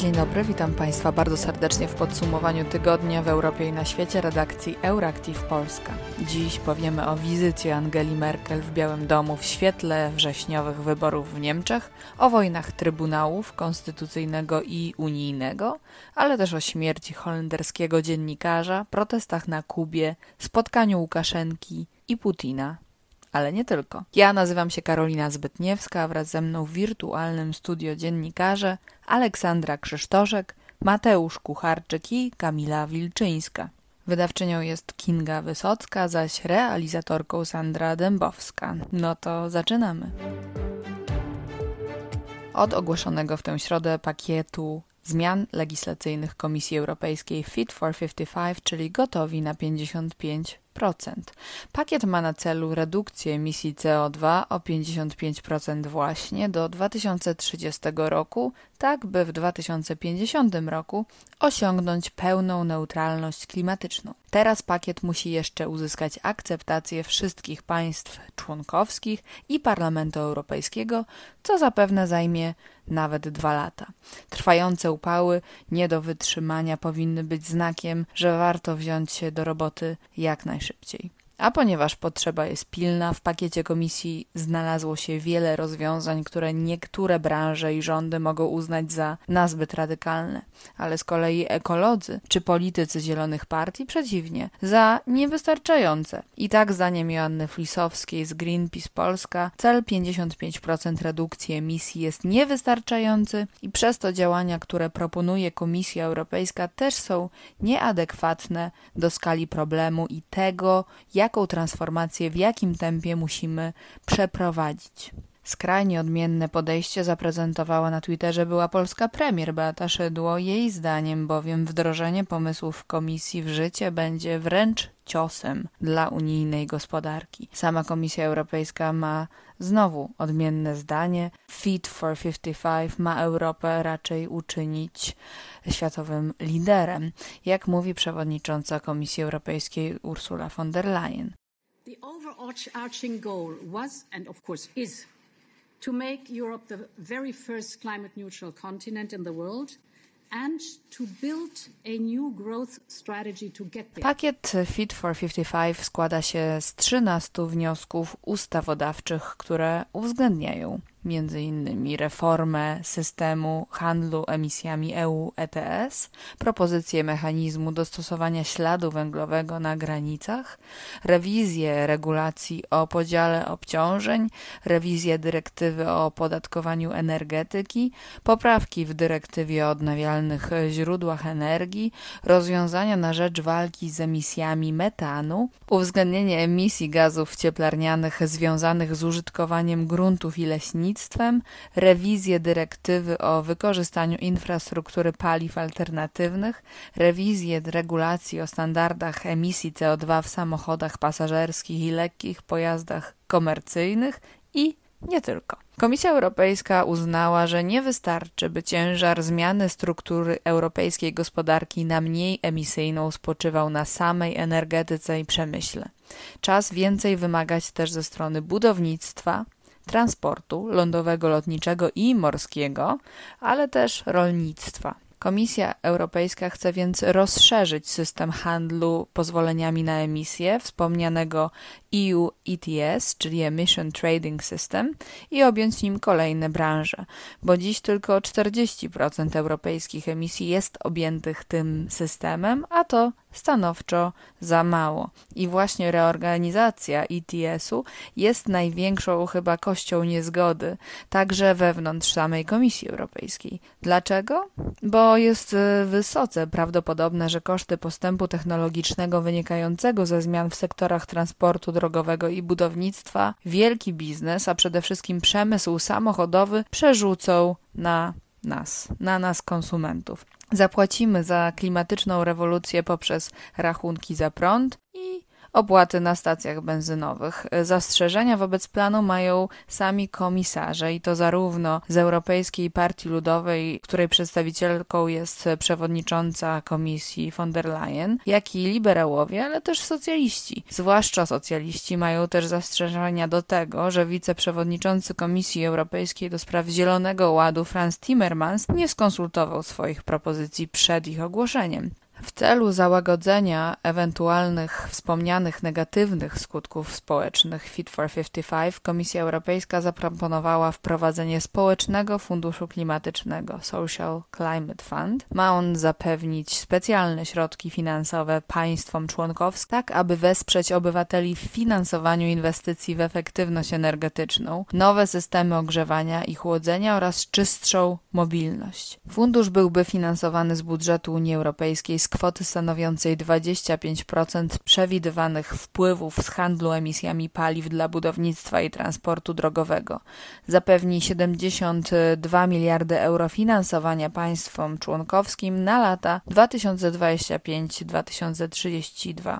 Dzień dobry, witam Państwa bardzo serdecznie w podsumowaniu tygodnia w Europie i na świecie redakcji Euractiv Polska. Dziś powiemy o wizycie Angeli Merkel w Białym Domu w świetle wrześniowych wyborów w Niemczech, o wojnach Trybunałów Konstytucyjnego i Unijnego, ale też o śmierci holenderskiego dziennikarza, protestach na Kubie, spotkaniu Łukaszenki i Putina ale nie tylko. Ja nazywam się Karolina Zbytniewska, wraz ze mną w wirtualnym studio dziennikarze Aleksandra Krzysztoszek, Mateusz Kucharczyk i Kamila Wilczyńska. Wydawczynią jest Kinga Wysocka, zaś realizatorką Sandra Dębowska. No to zaczynamy. Od ogłoszonego w tę środę pakietu zmian legislacyjnych Komisji Europejskiej Fit for 55, czyli gotowi na 55 Pakiet ma na celu redukcję emisji CO2 o 55% właśnie do 2030 roku, tak by w 2050 roku osiągnąć pełną neutralność klimatyczną. Teraz pakiet musi jeszcze uzyskać akceptację wszystkich państw członkowskich i Parlamentu Europejskiego, co zapewne zajmie nawet dwa lata. Trwające upały nie do wytrzymania powinny być znakiem, że warto wziąć się do roboty jak najszybciej najszybciej. A ponieważ potrzeba jest pilna, w pakiecie komisji znalazło się wiele rozwiązań, które niektóre branże i rządy mogą uznać za nazbyt radykalne, ale z kolei ekolodzy czy politycy Zielonych Partii przeciwnie, za niewystarczające. I tak zdaniem Joanny Flisowskiej z Greenpeace Polska cel 55% redukcji emisji jest niewystarczający i przez to działania, które proponuje Komisja Europejska też są nieadekwatne do skali problemu i tego, jak jaką transformację, w jakim tempie musimy przeprowadzić. Skrajnie odmienne podejście zaprezentowała na Twitterze była polska premier Beata Szydło. Jej zdaniem bowiem wdrożenie pomysłów komisji w życie będzie wręcz ciosem dla unijnej gospodarki. Sama Komisja Europejska ma znowu odmienne zdanie. Fit for 55 ma Europę raczej uczynić światowym liderem, jak mówi przewodnicząca Komisji Europejskiej Ursula von der Leyen. The overarching goal was and of course is to make Europe the very first climate neutral continent in the world Pakiet Fit for 55 składa się z 13 wniosków ustawodawczych, które uwzględniają między innymi reformę systemu handlu emisjami EU ETS, propozycję mechanizmu dostosowania śladu węglowego na granicach, rewizję regulacji o podziale obciążeń, rewizję dyrektywy o opodatkowaniu energetyki, poprawki w dyrektywie o odnawialnych źródłach energii, rozwiązania na rzecz walki z emisjami metanu, uwzględnienie emisji gazów cieplarnianych związanych z użytkowaniem gruntów i leśnictwa, rolnictwem, rewizję dyrektywy o wykorzystaniu infrastruktury paliw alternatywnych, rewizję regulacji o standardach emisji CO2 w samochodach pasażerskich i lekkich pojazdach komercyjnych i nie tylko. Komisja Europejska uznała, że nie wystarczy, by ciężar zmiany struktury europejskiej gospodarki na mniej emisyjną spoczywał na samej energetyce i przemyśle. Czas więcej wymagać też ze strony budownictwa, transportu lądowego, lotniczego i morskiego, ale też rolnictwa. Komisja Europejska chce więc rozszerzyć system handlu pozwoleniami na emisję wspomnianego EU ETS, czyli Emission Trading System, i objąć nim kolejne branże, bo dziś tylko 40% europejskich emisji jest objętych tym systemem, a to stanowczo za mało. I właśnie reorganizacja ETS-u jest największą chyba kością niezgody, także wewnątrz samej Komisji Europejskiej. Dlaczego? Bo jest y, wysoce prawdopodobne, że koszty postępu technologicznego wynikającego ze zmian w sektorach transportu drogowego i budownictwa wielki biznes, a przede wszystkim przemysł samochodowy przerzucą na nas, na nas konsumentów. Zapłacimy za klimatyczną rewolucję poprzez rachunki za prąd opłaty na stacjach benzynowych. Zastrzeżenia wobec planu mają sami komisarze i to zarówno z Europejskiej Partii Ludowej, której przedstawicielką jest przewodnicząca komisji von der Leyen, jak i liberałowie, ale też socjaliści. Zwłaszcza socjaliści mają też zastrzeżenia do tego, że wiceprzewodniczący Komisji Europejskiej do spraw Zielonego Ładu Franz Timmermans nie skonsultował swoich propozycji przed ich ogłoszeniem. W celu załagodzenia ewentualnych wspomnianych negatywnych skutków społecznych Fit for 55 Komisja Europejska zaproponowała wprowadzenie społecznego funduszu klimatycznego Social Climate Fund. Ma on zapewnić specjalne środki finansowe państwom członkowskim, tak aby wesprzeć obywateli w finansowaniu inwestycji w efektywność energetyczną, nowe systemy ogrzewania i chłodzenia oraz czystszą mobilność. Fundusz byłby finansowany z budżetu Unii Europejskiej z kwoty stanowiącej 25% przewidywanych wpływów z handlu emisjami paliw dla budownictwa i transportu drogowego. Zapewni 72 miliardy euro finansowania państwom członkowskim na lata 2025-2032.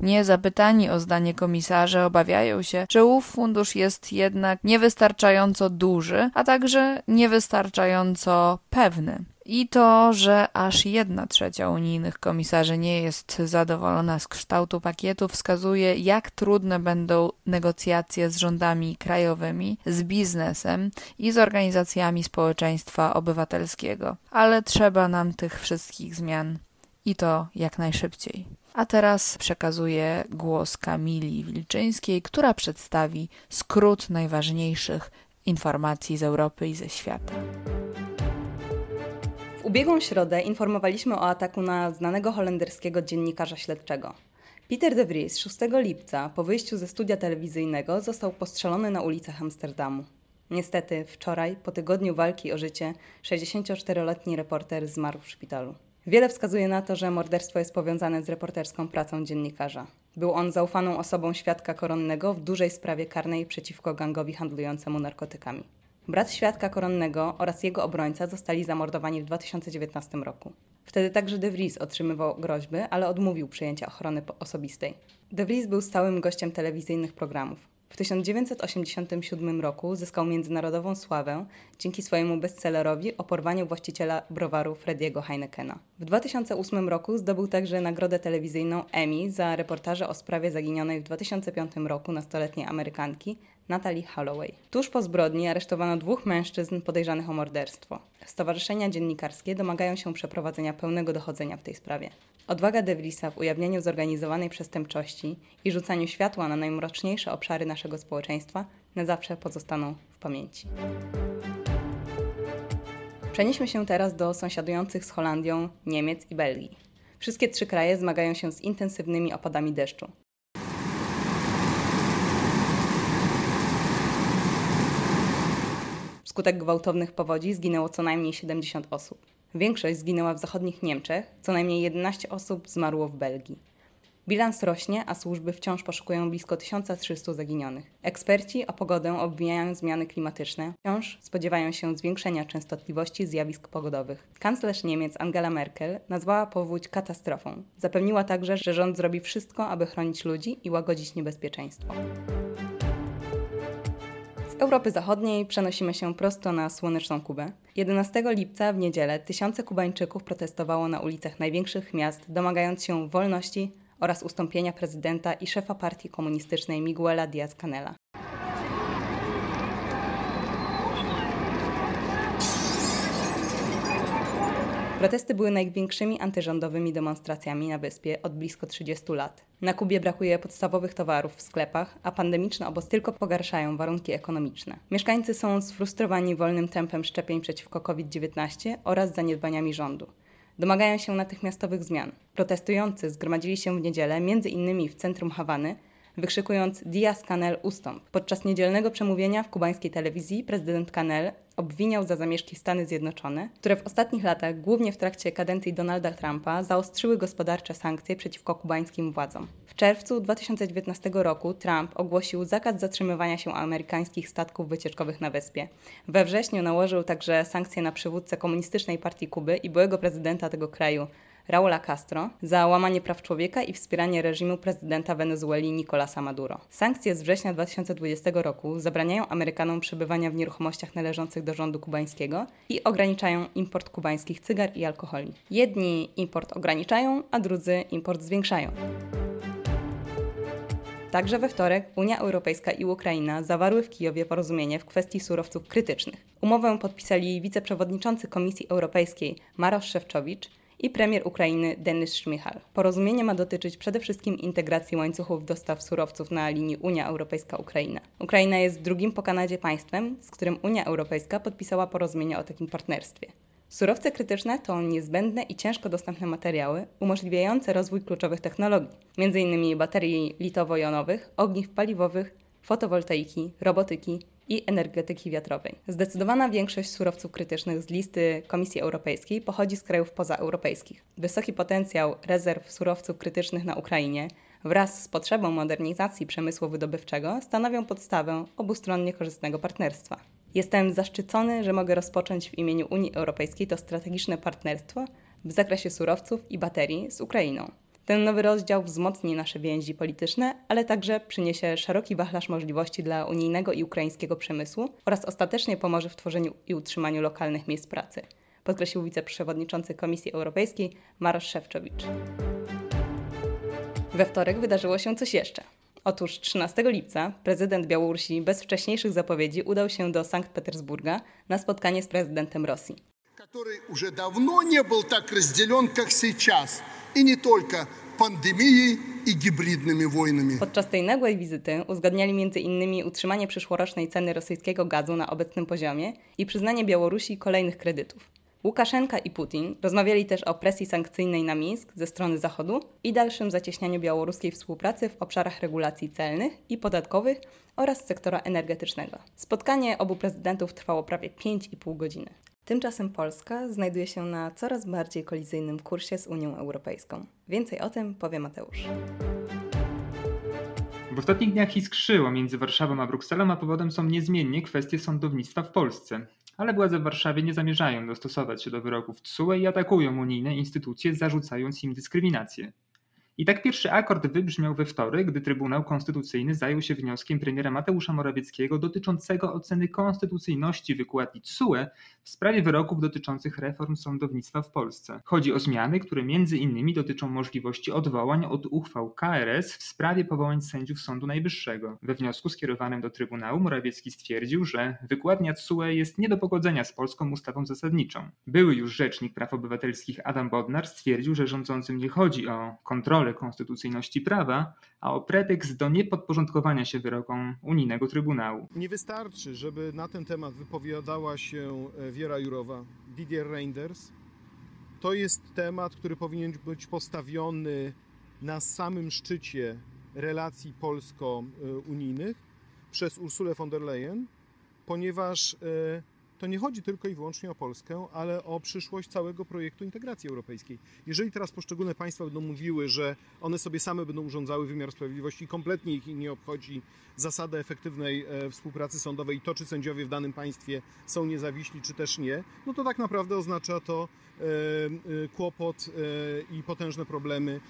Niezapytani o zdanie komisarze obawiają się, że ów fundusz jest jednak niewystarczająco duży, a także niewystarczająco pewny. I to, że aż jedna trzecia unijnych komisarzy nie jest zadowolona z kształtu pakietu, wskazuje, jak trudne będą negocjacje z rządami krajowymi, z biznesem i z organizacjami społeczeństwa obywatelskiego. Ale trzeba nam tych wszystkich zmian i to jak najszybciej. A teraz przekazuję głos Kamili Wilczyńskiej, która przedstawi skrót najważniejszych informacji z Europy i ze świata ubiegłą środę informowaliśmy o ataku na znanego holenderskiego dziennikarza śledczego. Peter de Vries 6 lipca po wyjściu ze studia telewizyjnego został postrzelony na ulicach Amsterdamu. Niestety, wczoraj, po tygodniu walki o życie, 64-letni reporter zmarł w szpitalu. Wiele wskazuje na to, że morderstwo jest powiązane z reporterską pracą dziennikarza. Był on zaufaną osobą świadka koronnego w dużej sprawie karnej przeciwko gangowi handlującemu narkotykami. Brat świadka koronnego oraz jego obrońca zostali zamordowani w 2019 roku. Wtedy także De Vries otrzymywał groźby, ale odmówił przyjęcia ochrony osobistej. De Vries był stałym gościem telewizyjnych programów. W 1987 roku zyskał międzynarodową sławę dzięki swojemu bestsellerowi o porwaniu właściciela browaru Frediego Heinekena. W 2008 roku zdobył także nagrodę telewizyjną Emmy za reportaże o sprawie zaginionej w 2005 roku nastoletniej Amerykanki Natalie Holloway. Tuż po zbrodni aresztowano dwóch mężczyzn podejrzanych o morderstwo. Stowarzyszenia dziennikarskie domagają się przeprowadzenia pełnego dochodzenia w tej sprawie. Odwaga De Vriesa w ujawnianiu zorganizowanej przestępczości i rzucaniu światła na najmroczniejsze obszary naszego społeczeństwa na zawsze pozostaną w pamięci. Przenieśmy się teraz do sąsiadujących z Holandią Niemiec i Belgii. Wszystkie trzy kraje zmagają się z intensywnymi opadami deszczu. Wskutek gwałtownych powodzi zginęło co najmniej 70 osób. Większość zginęła w zachodnich Niemczech, co najmniej 11 osób zmarło w Belgii. Bilans rośnie, a służby wciąż poszukują blisko 1300 zaginionych. Eksperci o pogodę obwijają zmiany klimatyczne, wciąż spodziewają się zwiększenia częstotliwości zjawisk pogodowych. Kanclerz Niemiec Angela Merkel nazwała powódź katastrofą. Zapewniła także, że rząd zrobi wszystko, aby chronić ludzi i łagodzić niebezpieczeństwo. Europy Zachodniej przenosimy się prosto na słoneczną Kubę. 11 lipca w niedzielę tysiące Kubańczyków protestowało na ulicach największych miast, domagając się wolności oraz ustąpienia prezydenta i szefa partii komunistycznej Miguela Díaz-Canela. Protesty były największymi antyrządowymi demonstracjami na wyspie od blisko 30 lat. Na Kubie brakuje podstawowych towarów w sklepach, a pandemiczne obozy tylko pogarszają warunki ekonomiczne. Mieszkańcy są sfrustrowani wolnym tempem szczepień przeciwko COVID-19 oraz zaniedbaniami rządu. Domagają się natychmiastowych zmian. Protestujący zgromadzili się w niedzielę m.in. w centrum Hawany, wykrzykując Diaz-Canel ustąp. Podczas niedzielnego przemówienia w kubańskiej telewizji prezydent Canel obwiniał za zamieszki Stany Zjednoczone, które w ostatnich latach, głównie w trakcie kadencji Donalda Trumpa, zaostrzyły gospodarcze sankcje przeciwko kubańskim władzom. W czerwcu 2019 roku Trump ogłosił zakaz zatrzymywania się amerykańskich statków wycieczkowych na wyspie. We wrześniu nałożył także sankcje na przywódcę komunistycznej partii Kuby i byłego prezydenta tego kraju, Raula Castro za łamanie praw człowieka i wspieranie reżimu prezydenta Wenezueli Nicolasa Maduro. Sankcje z września 2020 roku zabraniają Amerykanom przebywania w nieruchomościach należących do rządu kubańskiego i ograniczają import kubańskich cygar i alkoholi. Jedni import ograniczają, a drudzy import zwiększają. Także we wtorek Unia Europejska i Ukraina zawarły w Kijowie porozumienie w kwestii surowców krytycznych. Umowę podpisali wiceprzewodniczący Komisji Europejskiej Marosz Szewczowicz i premier Ukrainy Denis Szmichal. Porozumienie ma dotyczyć przede wszystkim integracji łańcuchów dostaw surowców na linii Unia Europejska-Ukraina. Ukraina jest drugim po Kanadzie państwem, z którym Unia Europejska podpisała porozumienie o takim partnerstwie. Surowce krytyczne to niezbędne i ciężko dostępne materiały umożliwiające rozwój kluczowych technologii, m.in. baterii litowo-jonowych, ogniw paliwowych, fotowoltaiki, robotyki i energetyki wiatrowej. Zdecydowana większość surowców krytycznych z listy Komisji Europejskiej pochodzi z krajów pozaeuropejskich. Wysoki potencjał rezerw surowców krytycznych na Ukrainie wraz z potrzebą modernizacji przemysłu wydobywczego stanowią podstawę obustronnie korzystnego partnerstwa. Jestem zaszczycony, że mogę rozpocząć w imieniu Unii Europejskiej to strategiczne partnerstwo w zakresie surowców i baterii z Ukrainą. Ten nowy rozdział wzmocni nasze więzi polityczne, ale także przyniesie szeroki wachlarz możliwości dla unijnego i ukraińskiego przemysłu oraz ostatecznie pomoże w tworzeniu i utrzymaniu lokalnych miejsc pracy, podkreślił wiceprzewodniczący Komisji Europejskiej Marosz Szewczowicz. We wtorek wydarzyło się coś jeszcze. Otóż 13 lipca prezydent Białorusi bez wcześniejszych zapowiedzi udał się do Sankt Petersburga na spotkanie z prezydentem Rosji. Który już dawno nie był tak rozdzielony jak teraz. I nie tylko pandemią i hybridnymi wojnami. Podczas tej nagłej wizyty uzgadniali m.in. utrzymanie przyszłorocznej ceny rosyjskiego gazu na obecnym poziomie i przyznanie Białorusi kolejnych kredytów. Łukaszenka i Putin rozmawiali też o presji sankcyjnej na Mińsk ze strony Zachodu i dalszym zacieśnianiu białoruskiej współpracy w obszarach regulacji celnych i podatkowych oraz sektora energetycznego. Spotkanie obu prezydentów trwało prawie 5,5 godziny. Tymczasem Polska znajduje się na coraz bardziej kolizyjnym kursie z Unią Europejską. Więcej o tym powie Mateusz. W ostatnich dniach iskrzyło między Warszawą a Brukselą, a powodem są niezmiennie kwestie sądownictwa w Polsce. Ale władze w Warszawie nie zamierzają dostosować się do wyroków TSUE i atakują unijne instytucje, zarzucając im dyskryminację. I tak pierwszy akord wybrzmiał we wtorek, gdy Trybunał Konstytucyjny zajął się wnioskiem premiera Mateusza Morawieckiego dotyczącego oceny konstytucyjności wykładni TSUE w sprawie wyroków dotyczących reform sądownictwa w Polsce. Chodzi o zmiany, które między innymi dotyczą możliwości odwołań od uchwał KRS w sprawie powołań sędziów Sądu Najwyższego. We wniosku skierowanym do Trybunału Morawiecki stwierdził, że wykładnia TSUE jest nie do pogodzenia z polską ustawą zasadniczą. Były już rzecznik praw obywatelskich Adam Bodnar stwierdził, że rządzącym nie chodzi o kontrolę kontrolę konstytucyjności prawa, a o pretekst do niepodporządkowania się wyrokom unijnego Trybunału. Nie wystarczy, żeby na ten temat wypowiadała się e, Wiera Jurowa, Didier Reinders. To jest temat, który powinien być postawiony na samym szczycie relacji polsko-unijnych przez Ursulę von der Leyen, ponieważ e, to nie chodzi tylko i wyłącznie o Polskę, ale o przyszłość całego projektu integracji europejskiej. Jeżeli teraz poszczególne państwa będą mówiły, że one sobie same będą urządzały wymiar sprawiedliwości i kompletnie ich nie obchodzi zasada efektywnej e, współpracy sądowej i to, czy sędziowie w danym państwie są niezawiśli, czy też nie, no to tak naprawdę oznacza to e, e, kłopot i potężne problemy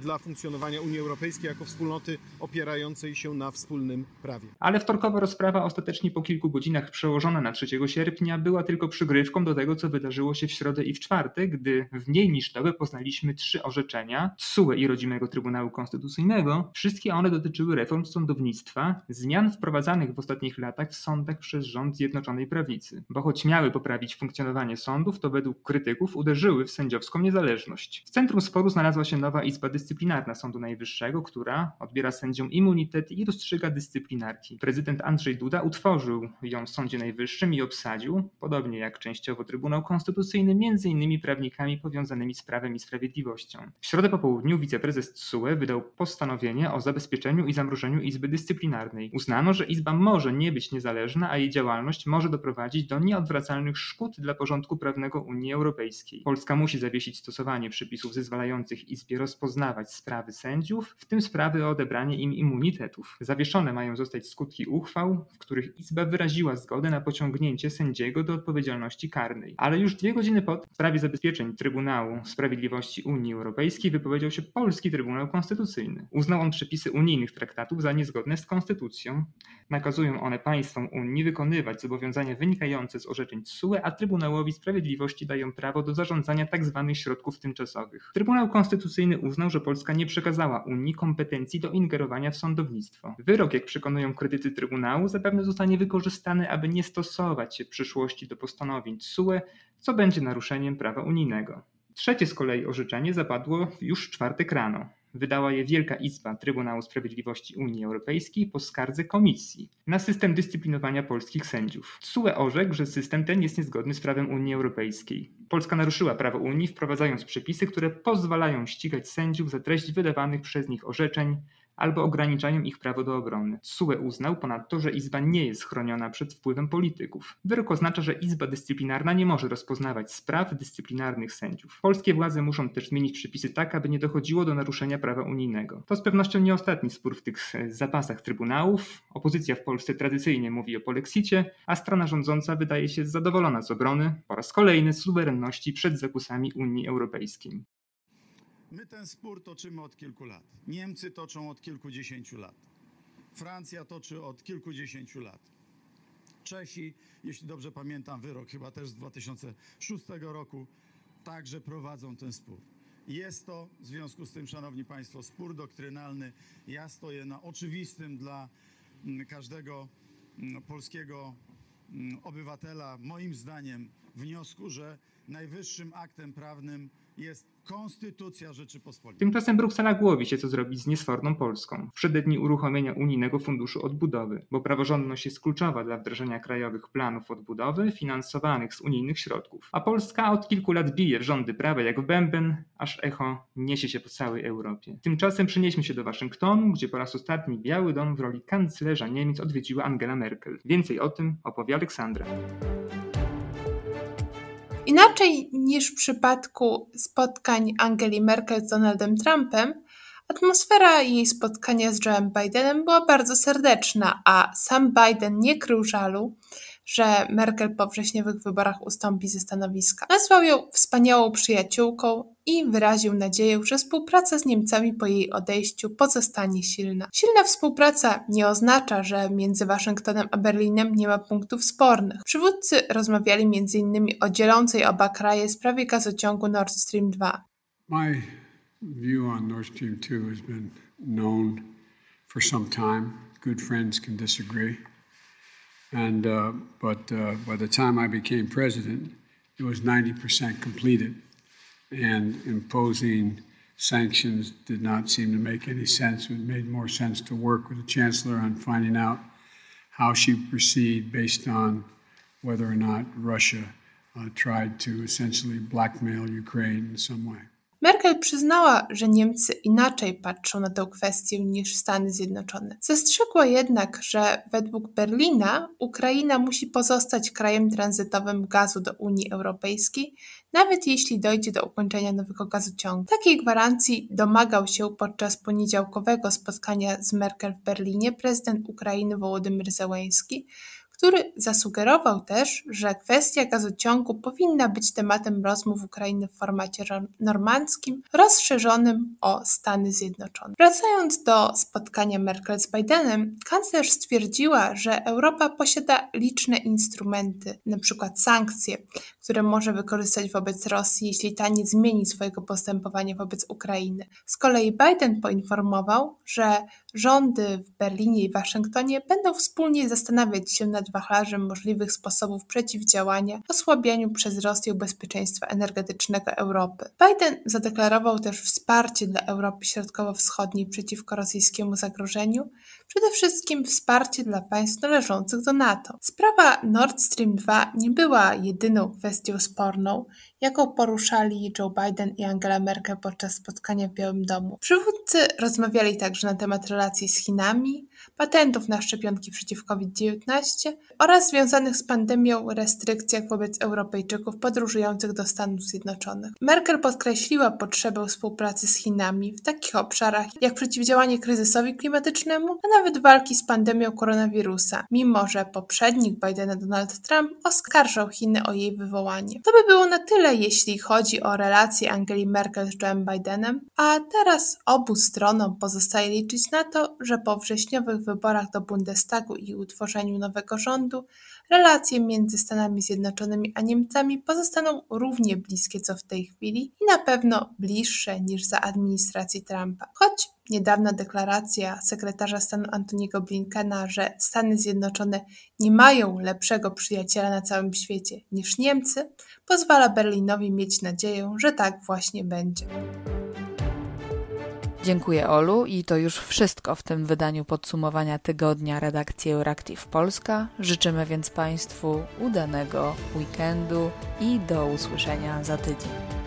dla funkcjonowania Unii Europejskiej jako wspólnoty opierającej się na wspólnym prawie. Ale wtorkowa rozprawa ostatecznie po kilku godzinach przełożona na 3 sierpnia była tylko przygrywką do tego, co wydarzyło się w środę i w czwartek, gdy w mniej niż dobę poznaliśmy trzy orzeczenia TSUE i Rodzimego Trybunału Konstytucyjnego. Wszystkie one dotyczyły reform sądownictwa, zmian wprowadzanych w ostatnich latach w sądach przez rząd Zjednoczonej Prawicy. Bo choć miały poprawić funkcjonowanie sądów, to według krytyków uderzyły w sędziowską niezależność. W centrum sporu znalazła się nowa Izba Dyscyplinarna Sądu Najwyższego, która odbiera sędziom immunitet i rozstrzyga dyscyplinarki. Prezydent Andrzej Duda utworzył ją w Sądzie Najwyższym i obsadził, podobnie jak częściowo Trybunał Konstytucyjny, między innymi prawnikami powiązanymi z prawem i sprawiedliwością. W środę po południu wiceprezes TSUE wydał postanowienie o zabezpieczeniu i zamrożeniu Izby Dyscyplinarnej Uznano, że Izba może nie być niezależna, a jej działalność może doprowadzić do nieodwracalnych szkód dla porządku prawnego Unii Europejskiej. Polska musi zawiesić stosowanie przepisów zezwalających Izbie rozpoznać rozpoznawać sprawy sędziów, w tym sprawy o odebranie im immunitetów. Zawieszone mają zostać skutki uchwał, w których Izba wyraziła zgodę na pociągnięcie sędziego do odpowiedzialności karnej. Ale już dwie godziny po sprawie zabezpieczeń Trybunału Sprawiedliwości Unii Europejskiej wypowiedział się Polski Trybunał Konstytucyjny. Uznał on przepisy unijnych traktatów za niezgodne z konstytucją. Nakazują one państwom Unii wykonywać zobowiązania wynikające z orzeczeń TSUE, a Trybunałowi Sprawiedliwości dają prawo do zarządzania tzw. Tak środków tymczasowych. Trybunał Konstytucyjny uznał, że Polska nie przekazała Unii kompetencji do ingerowania w sądownictwo. Wyrok, jak przekonują krytycy Trybunału, zapewne zostanie wykorzystany, aby nie stosować się w przyszłości do postanowień TSUE, co będzie naruszeniem prawa unijnego. Trzecie z kolei orzeczenie zapadło już w czwartek rano. Wydała je Wielka Izba Trybunału Sprawiedliwości Unii Europejskiej po skardze Komisji na system dyscyplinowania polskich sędziów. TSUE orzekł, że system ten jest niezgodny z prawem Unii Europejskiej. Polska naruszyła prawo Unii, wprowadzając przepisy, które pozwalają ścigać sędziów za treść wydawanych przez nich orzeczeń, albo ograniczają ich prawo do obrony. TSUE uznał ponadto, że Izba nie jest chroniona przed wpływem polityków. Wyrok oznacza, że Izba Dyscyplinarna nie może rozpoznawać spraw dyscyplinarnych sędziów. Polskie władze muszą też zmienić przepisy tak, aby nie dochodziło do naruszenia prawa unijnego. To z pewnością nie ostatni spór w tych zapasach trybunałów. Opozycja w Polsce tradycyjnie mówi o polexicie, a strona rządząca wydaje się zadowolona z obrony po raz kolejny suwerenności przed zakusami Unii Europejskiej. My ten spór toczymy od kilku lat. Niemcy toczą od kilkudziesięciu lat. Francja toczy od kilkudziesięciu lat. Czesi, jeśli dobrze pamiętam wyrok, chyba też z 2006 roku, także prowadzą ten spór. Jest to w związku z tym, Szanowni Państwo, spór doktrynalny. Ja stoję na oczywistym dla mm, każdego mm, polskiego mm, obywatela, moim zdaniem, wniosku, że najwyższym aktem prawnym jest Konstytucja Rzeczypospolitej. Tymczasem Bruksela głowi się, co zrobić z niesforną Polską w przededniu uruchomienia Unijnego Funduszu Odbudowy, bo praworządność jest kluczowa dla wdrażania krajowych planów odbudowy finansowanych z unijnych środków. A Polska od kilku lat bije w rządy prawa jak w bęben, aż echo niesie się po całej Europie. Tymczasem przenieśmy się do Waszyngtonu, gdzie po raz ostatni Biały Dom w roli kanclerza Niemiec odwiedziła Angela Merkel. Więcej o tym opowie Aleksandra. Inaczej niż w przypadku spotkań Angeli Merkel z Donaldem Trumpem, atmosfera jej spotkania z Joe'em Bidenem była bardzo serdeczna, a sam Biden nie krył żalu, że Merkel po wrześniowych wyborach ustąpi ze stanowiska. Nazwał ją wspaniałą przyjaciółką i wyraził nadzieję, że współpraca z Niemcami po jej odejściu pozostanie silna. Silna współpraca nie oznacza, że między Waszyngtonem a Berlinem nie ma punktów spornych. Przywódcy rozmawiali m.in. o dzielącej oba kraje sprawie gazociągu Nord Stream 2. My view on Nord Stream 2 has been known for some time. Good friends can disagree. And, uh, but uh, by the time I became president, it was 90% completed. And imposing sanctions did not seem to make any sense. It made more sense to work with the chancellor on finding out how she proceed based on whether or not Russia uh, tried to essentially blackmail Ukraine in some way. Merkel przyznała, że Niemcy inaczej patrzą na tę kwestię niż Stany Zjednoczone. Zastrzegła jednak, że według Berlina Ukraina musi pozostać krajem tranzytowym gazu do Unii Europejskiej, nawet jeśli dojdzie do ukończenia nowego gazociągu. Takiej gwarancji domagał się podczas poniedziałkowego spotkania z Merkel w Berlinie prezydent Ukrainy Wołodymyr Zełenski, który zasugerował też, że kwestia gazociągu powinna być tematem rozmów Ukrainy w formacie normandzkim, rozszerzonym o Stany Zjednoczone. Wracając do spotkania Merkel z Bidenem, kanclerz stwierdziła, że Europa posiada liczne instrumenty, np. sankcje, które może wykorzystać wobec Rosji, jeśli ta nie zmieni swojego postępowania wobec Ukrainy. Z kolei Biden poinformował, że rządy w Berlinie i Waszyngtonie będą wspólnie zastanawiać się nad wachlarzem możliwych sposobów przeciwdziałania osłabianiu przez Rosję bezpieczeństwa energetycznego Europy. Biden zadeklarował też wsparcie dla Europy Środkowo-Wschodniej przeciwko rosyjskiemu zagrożeniu, przede wszystkim wsparcie dla państw należących do NATO. Sprawa Nord Stream 2 nie była jedyną kwestią sporną, jaką poruszali Joe Biden i Angela Merkel podczas spotkania w Białym Domu. Przywódcy rozmawiali także na temat relacji z Chinami, patentów na szczepionki przeciw COVID-19 oraz związanych z pandemią restrykcjach wobec Europejczyków podróżujących do Stanów Zjednoczonych. Merkel podkreśliła potrzebę współpracy z Chinami w takich obszarach jak przeciwdziałanie kryzysowi klimatycznemu, a nawet walki z pandemią koronawirusa, mimo że poprzednik Bidena Donald Trump oskarżał Chiny o jej wywołanie. To by było na tyle, jeśli chodzi o relacje Angeli Merkel z Joe Bidenem, a teraz obu stronom pozostaje liczyć na to, że po wrześniowych wyborach do Bundestagu i utworzeniu nowego rządu relacje między Stanami Zjednoczonymi a Niemcami pozostaną równie bliskie co w tej chwili i na pewno bliższe niż za administracji Trumpa. Choć niedawna deklaracja sekretarza stanu Antoniego Blinkena, że Stany Zjednoczone nie mają lepszego przyjaciela na całym świecie niż Niemcy, pozwala Berlinowi mieć nadzieję, że tak właśnie będzie. Dziękuję Olu i to już wszystko w tym wydaniu podsumowania tygodnia redakcji Euractiv Polska. Życzymy więc Państwu udanego weekendu i do usłyszenia za tydzień.